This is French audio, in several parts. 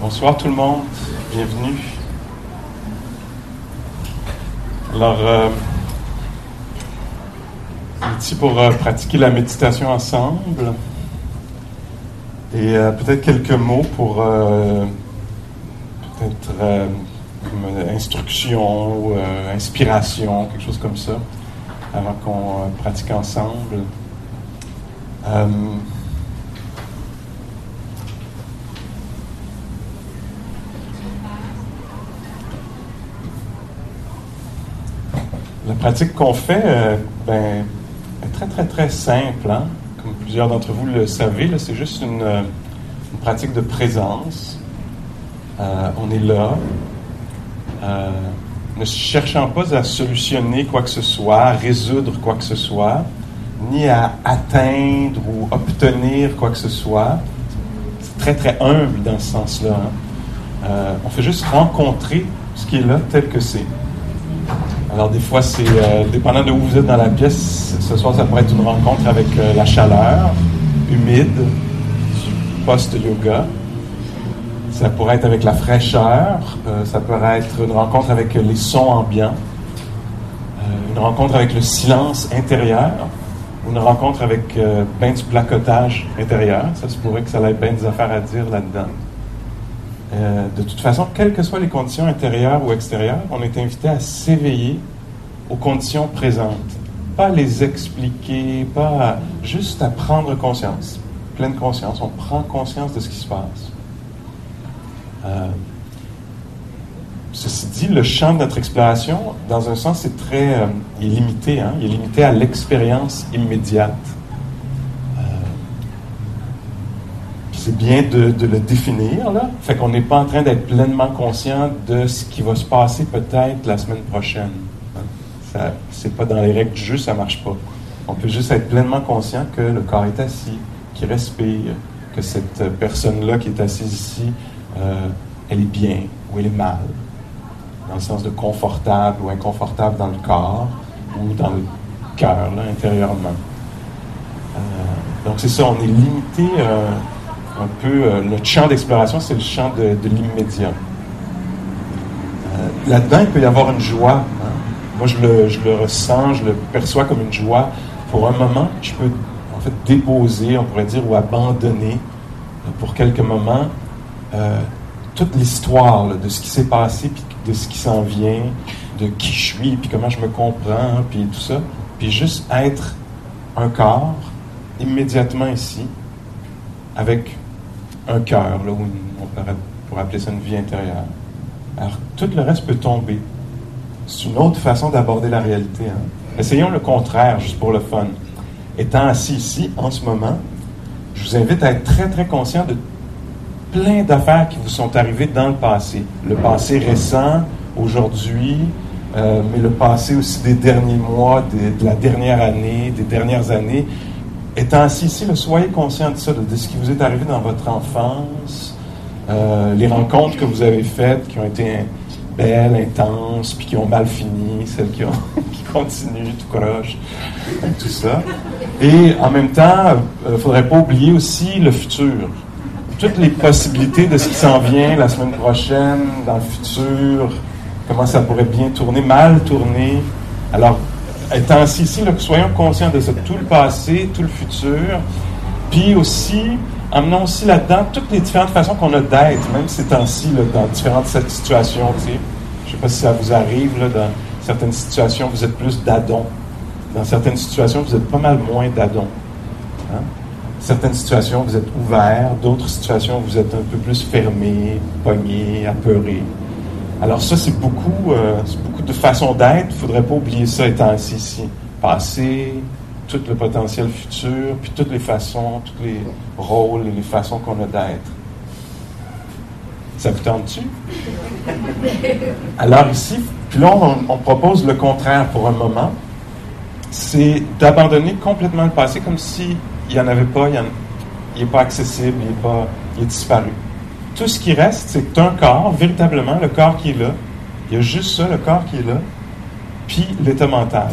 Bonsoir tout le monde, bienvenue. Alors, euh, ici pour euh, pratiquer la méditation ensemble et euh, peut-être quelques mots pour euh, peut-être instruction ou inspiration, quelque chose comme ça, avant qu'on pratique ensemble. Pratique qu'on fait euh, ben, est très, très, très simple. hein. Comme plusieurs d'entre vous le savez, c'est juste une, euh, une pratique de présence. Euh, on est là, ne cherchant pas à solutionner quoi que ce soit, résoudre quoi que ce soit, ni à atteindre ou obtenir quoi que ce soit. C'est très, très humble dans ce sens-là. hein. On fait juste rencontrer ce qui est là tel que c'est. Alors des fois, c'est euh, dépendant de où vous êtes dans la pièce. Ce soir, ça pourrait être une rencontre avec euh, la chaleur humide du post-yoga. Ça pourrait être avec la fraîcheur. Euh, ça pourrait être une rencontre avec les sons ambiants. Une rencontre avec le silence intérieur. Une rencontre avec ben du placotage intérieur. Ça se pourrait que ça ait bien des affaires à dire là-dedans. Euh, de toute façon, quelles que soient les conditions intérieures ou extérieures, on est invité à s'éveiller aux conditions présentes. Pas les expliquer, pas juste à prendre conscience. Pleine conscience. On prend conscience de ce qui se passe. Euh, ceci dit, le champ de notre exploration, dans un sens, c'est très euh, est limité. hein. Il est limité à l'expérience immédiate. Euh, puis c'est bien de, le définir, là. Fait qu'on n'est pas en train d'être pleinement conscient de ce qui va se passer peut-être la semaine prochaine. Ça, c'est pas dans les règles du jeu, ça marche pas. On peut juste être pleinement conscient que le corps est assis, qu'il respire, que cette personne-là qui est assise ici, euh, elle est bien ou elle est mal. Dans le sens de confortable ou inconfortable dans le corps ou dans le cœur, là, intérieurement. Euh, donc c'est ça, on est limité euh, un peu. euh, notre champ d'exploration, c'est le champ de, de l'immédiat. Euh, Là-dedans, il peut y avoir une joie. hein. Moi, je le, je le ressens, je le perçois comme une joie. Pour un moment, je peux en fait déposer, on pourrait dire, ou abandonner euh, pour quelques moments euh, toute l'histoire de ce qui s'est passé, puis de ce qui s'en vient, de qui je suis, puis comment je me comprends, puis tout ça. Puis juste être un corps immédiatement ici, avec un cœur, là, une- on pourrait, pourrait appeler ça une vie intérieure. Alors, tout le reste peut tomber. C'est une autre façon d'aborder la réalité. hein. Essayons le contraire, juste pour le fun. Étant assis ici, en ce moment, je vous invite à être très, très conscient de plein d'affaires qui vous sont arrivées dans le passé. Le passé récent, aujourd'hui, euh, mais le passé aussi des derniers mois, de la dernière année, des dernières années. Étant assis ici, soyez conscient de ça, de, ce qui vous est arrivé dans votre enfance, euh, les rencontres que vous avez faites qui ont été belles, intenses, puis qui ont mal fini, celles qui, ont, qui continuent, tout croche, tout ça. Et en même temps, il ne faudrait pas oublier aussi le futur. Toutes les possibilités de ce qui s'en vient la semaine prochaine, dans le futur, comment ça pourrait bien tourner, mal tourner. Alors, étant assis ici, soyons conscients de tout le passé, tout le futur, puis aussi, amenons aussi là-dedans toutes les différentes façons qu'on a d'être, même ces temps-ci, dans différentes situations. Je sais pas si ça vous arrive, dans certaines situations, vous êtes plus d'adon. Dans certaines situations, vous êtes pas mal moins d'adon. Hein? Certaines situations, vous êtes ouvert, d'autres situations, vous êtes un peu plus fermé, pogné, apeuré. Alors ça, c'est beaucoup, euh, beaucoup de façons d'être. Il ne faudrait pas oublier ça étant assis ici. Passé, tout le potentiel futur, puis toutes les façons, tous les rôles et les façons qu'on a d'être. Ça vous tente-tu? Alors ici, puis là, on, propose le contraire pour un moment. C'est d'abandonner complètement le passé comme si il n'y en avait pas, il n'est pas accessible, il est, pas, il est disparu. Tout ce qui reste, c'est un corps, véritablement, le corps qui est là. Il y a juste ça, le corps qui est là, puis l'état mental.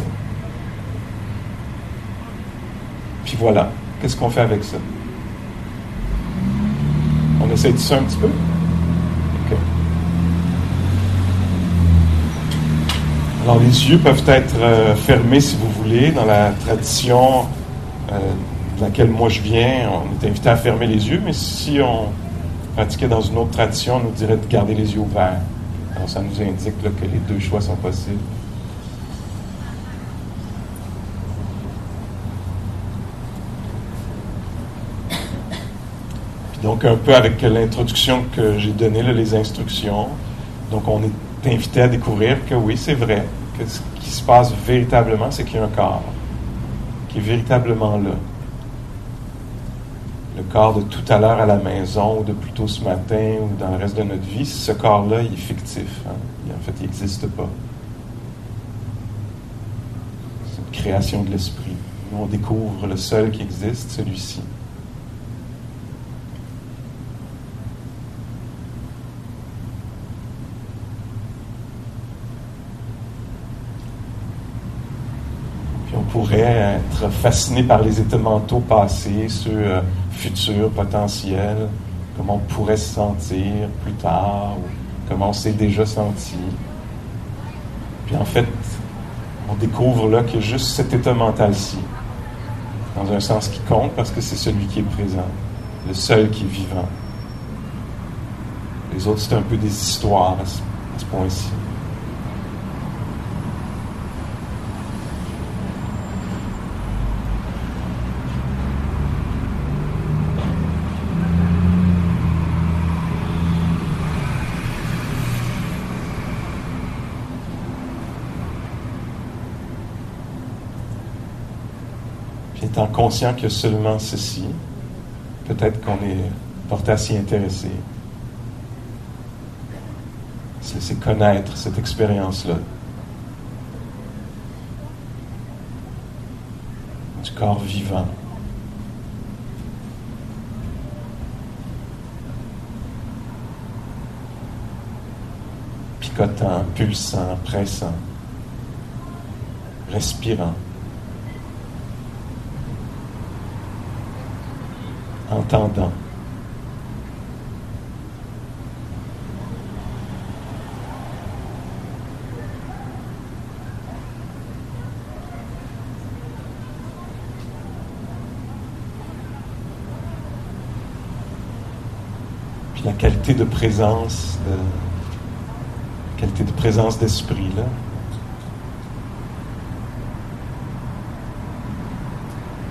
Puis voilà, qu'est-ce qu'on fait avec ça? On essaie de ça un petit peu? Okay. Alors, les yeux peuvent être euh, fermés si vous voulez. Dans la tradition euh, de laquelle moi je viens, on est invité à fermer les yeux, mais si on pratiquait dans une autre tradition, on nous dirait de garder les yeux ouverts. Alors ça nous indique que les deux choix sont possibles. donc un peu avec l'introduction que j'ai donnée, les instructions, donc on est invité à découvrir que oui, c'est vrai, que ce qui se passe véritablement, c'est qu'il y a un corps qui est véritablement là. Corps de tout à l'heure à la maison, ou de plus tôt ce matin, ou dans le reste de notre vie, ce corps-là, il est fictif. Hein. en fait, il n'existe pas. C'est une création de l'esprit. Nous, on découvre le seul qui existe, celui-ci. Pourrait être fasciné par les états mentaux passés, ceux euh, futurs, potentiels, comment on pourrait se sentir plus tard, ou comment on s'est déjà senti. Puis en fait, on découvre là que juste cet état mental-ci, dans un sens qui compte parce que c'est celui qui est présent, le seul qui est vivant. Les autres, c'est un peu des histoires à ce point-ci. Étant conscient que seulement ceci, peut-être qu'on est porté à s'y intéresser. Se laisser connaître cette expérience-là. Du corps vivant. Picotant, pulsant, pressant, respirant. Entendant. Puis la qualité de présence, de, qualité de présence d'esprit là.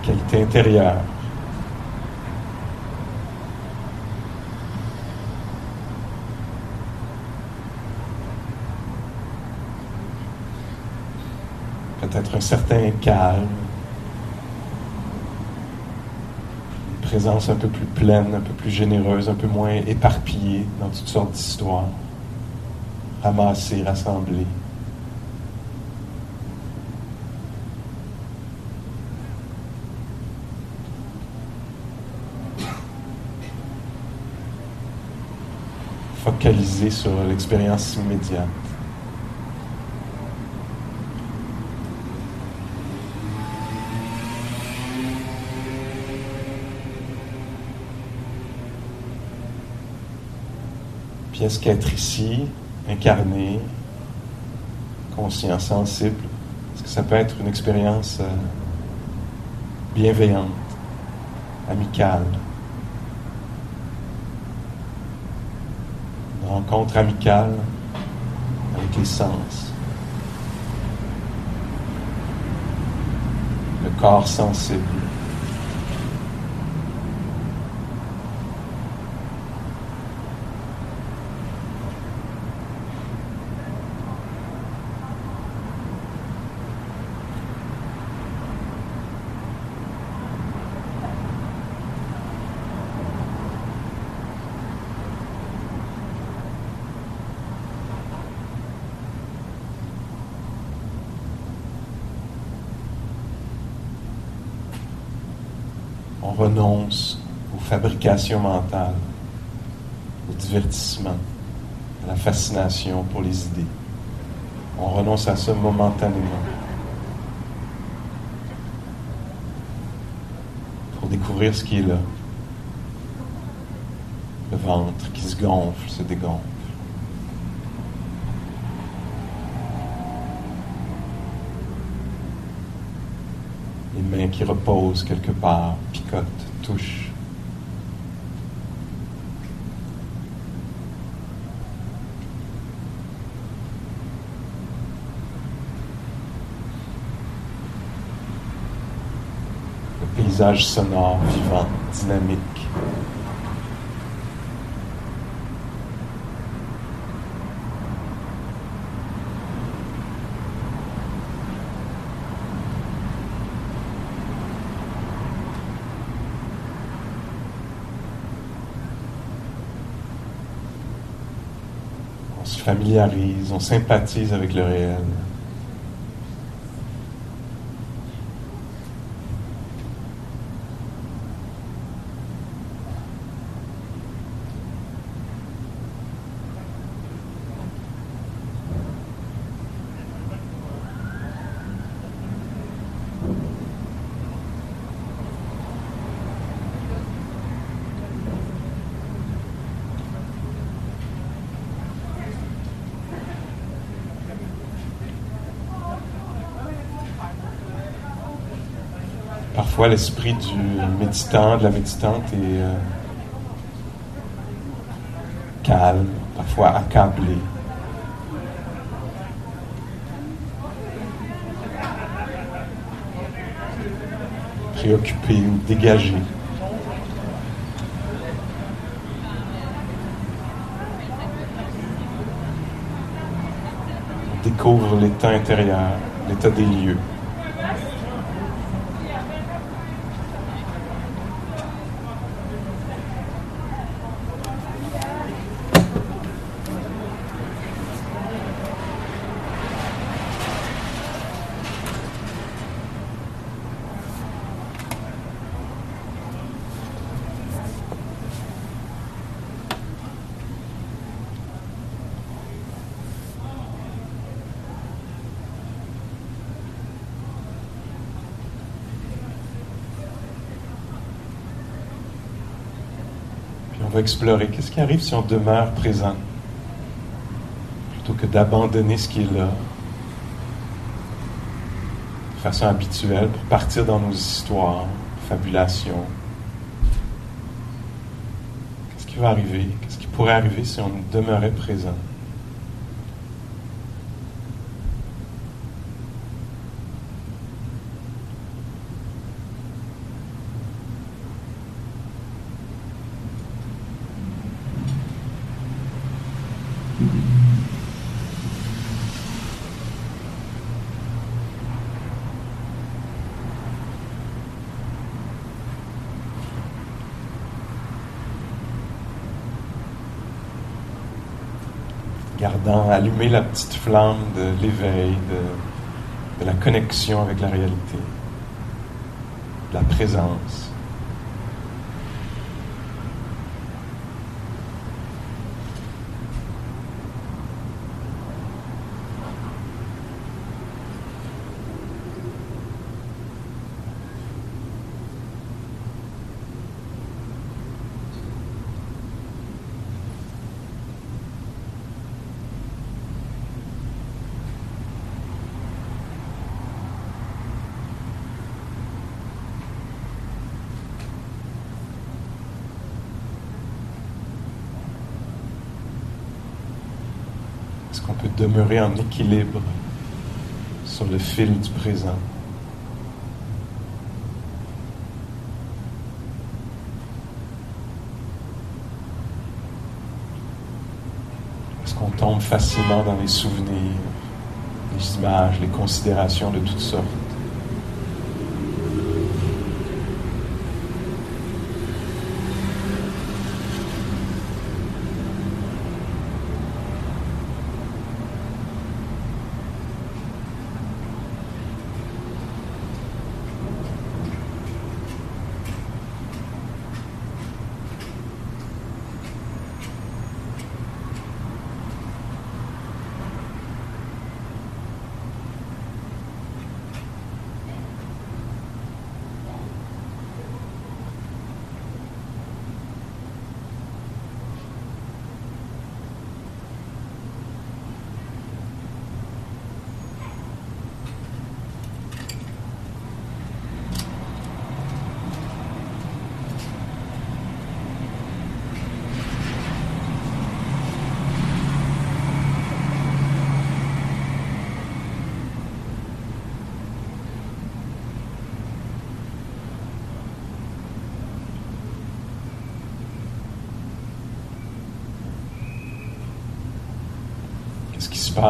Qualité intérieure. Peut-être un certain calme, une présence un peu plus pleine, un peu plus généreuse, un peu moins éparpillée dans toutes sortes d'histoires, ramassée, rassemblée. focalisé sur l'expérience immédiate. Est-ce qu'être ici, incarné, conscient, sensible, est-ce que ça peut être une expérience euh, bienveillante, amicale, une rencontre amicale avec les sens, le corps sensible. Renonce aux fabrications mentales, au divertissement, à la fascination pour les idées. On renonce à ça momentanément. Pour découvrir ce qui est là. Le ventre qui se gonfle, se dégonfle. Les mains qui reposent quelque part, picotent, touchent. Le paysage sonore, vivant, dynamique. Familiarise, on sympathise avec le réel. Parfois, l'esprit du méditant, de la méditante est euh, calme, parfois accablé. préoccupé ou dégagé. On découvre l'état intérieur, l'état des lieux. Explorer qu'est-ce qui arrive si on demeure présent plutôt que d'abandonner ce qui est là de façon habituelle pour partir dans nos histoires, fabulations? Qu'est-ce qui va arriver? Qu'est-ce qui pourrait arriver si on demeurait présent? Allumer la petite flamme de l'éveil, de, de la connexion avec la réalité, de la présence. qu'on peut demeurer en équilibre sur le fil du présent. Est-ce qu'on tombe facilement dans les souvenirs, les images, les considérations de toutes sortes?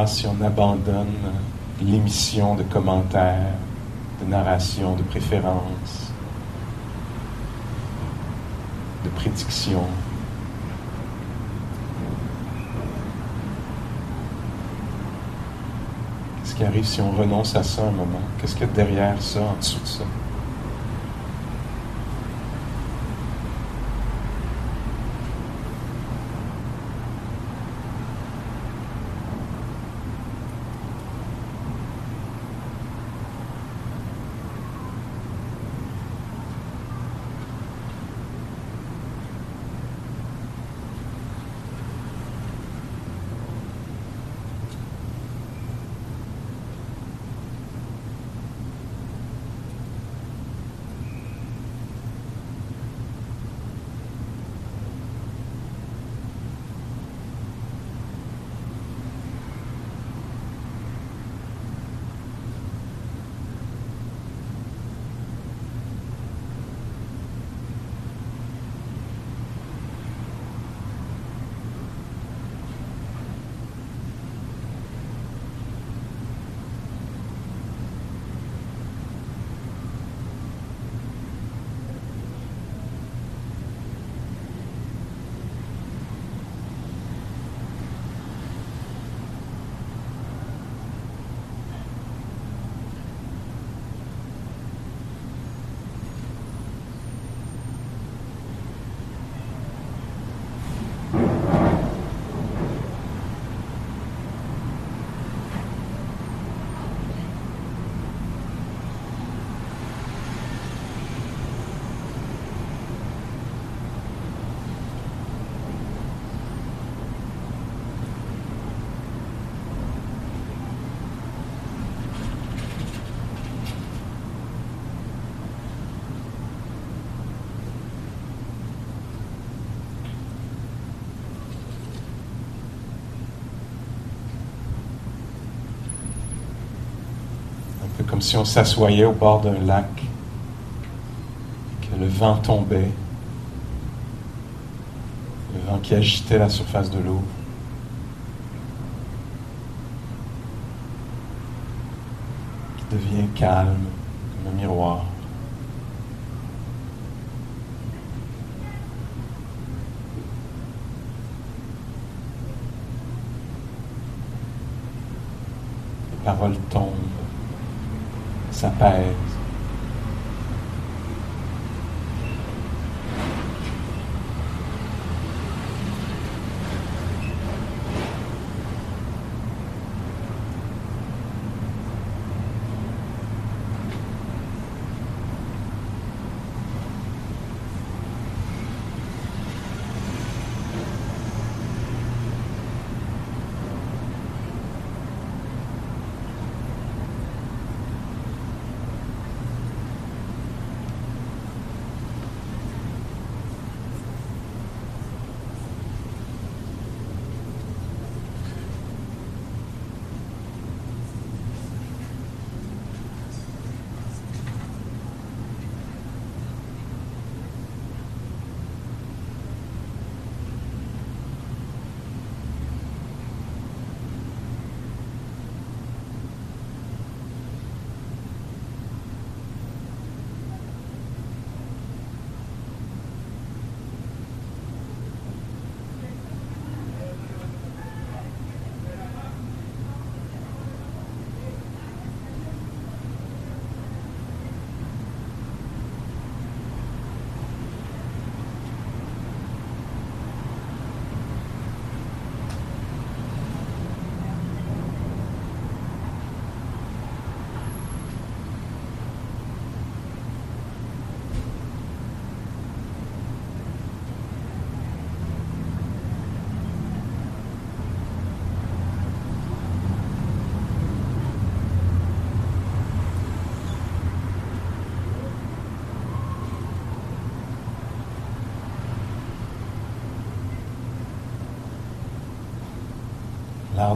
Si on abandonne l'émission de commentaires, de narration, de préférences, de prédictions. Qu'est-ce qui arrive si on renonce à ça un moment? Qu'est-ce qu'il y a derrière ça, en dessous de ça? Si on s'assoyait au bord d'un lac, que le vent tombait, le vent qui agitait la surface de l'eau. qui devient calme comme un miroir. Les paroles tombent 三百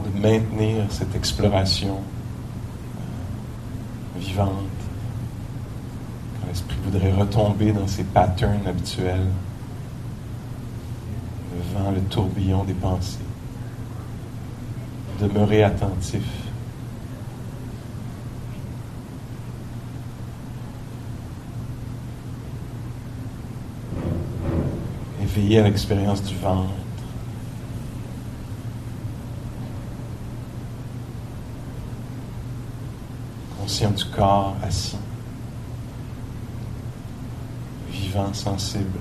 de maintenir cette exploration euh, vivante. Quand l'esprit voudrait retomber dans ses patterns habituels, le vent, le tourbillon des pensées, demeurer attentif. Éveiller à l'expérience du ventre. Du corps assis. Vivant, sensible.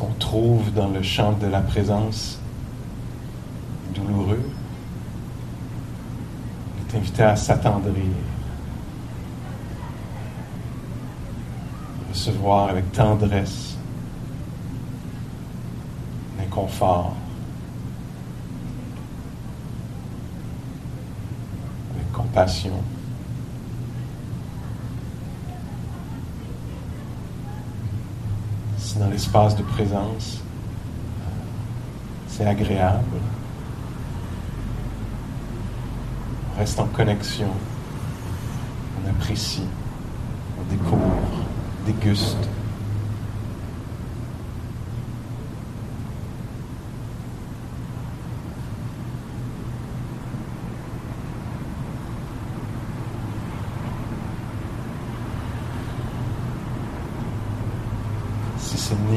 qu'on dans le champ de la présence douloureux, est invité à s'attendrir, recevoir avec tendresse l'inconfort, avec compassion. Dans l'espace de présence, c'est agréable. On reste en connexion, on apprécie, on découvre, déguste.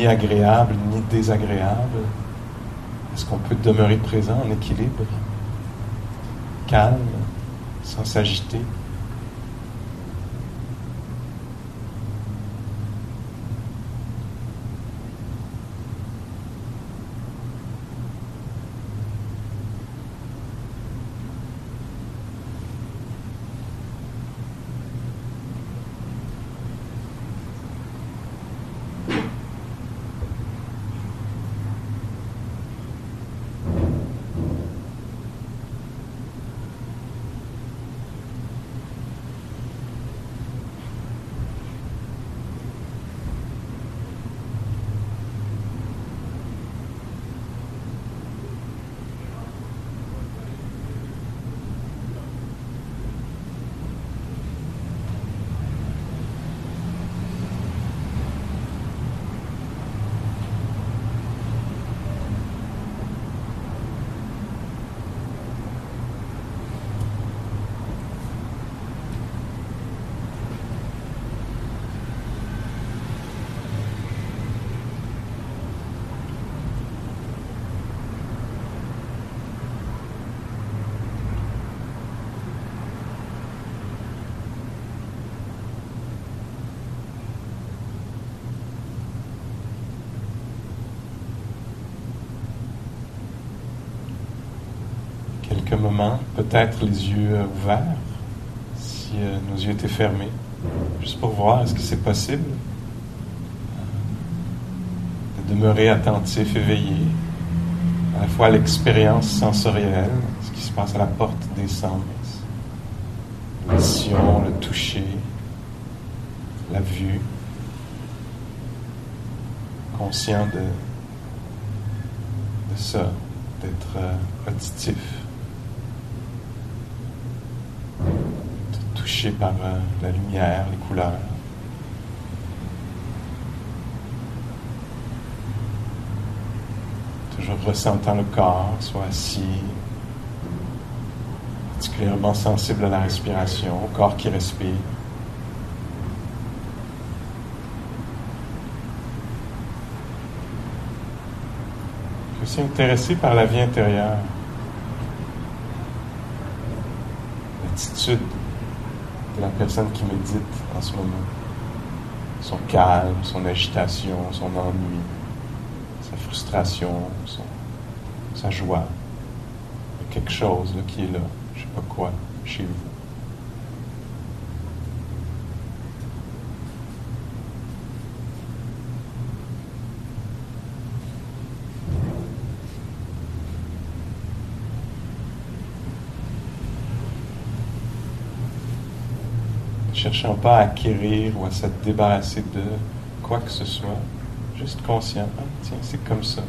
Agréable ni désagréable. Est-ce qu'on peut demeurer présent en équilibre, calme, sans s'agiter? Peut-être les yeux euh, ouverts, si euh, nos yeux étaient fermés, juste pour voir est-ce que c'est possible euh, de demeurer attentif, éveillé, à la fois à l'expérience sensorielle, ce qui se passe à la porte des sens, l'audition, le toucher, la vue, conscient de, ça, d'être auditif. Par euh, la lumière, les couleurs. Toujours ressentant le corps, soit assis, particulièrement sensible à la respiration, au corps qui respire. Je suis intéressé par la vie intérieure, l'attitude de la personne qui médite en ce moment. Son calme, son agitation, son ennui, sa frustration, sa joie. Quelque chose qui est là, je ne sais pas quoi, chez vous. Cherchant pas à acquérir ou à se débarrasser de quoi que ce soit, juste conscient, ah, tiens, c'est comme ça.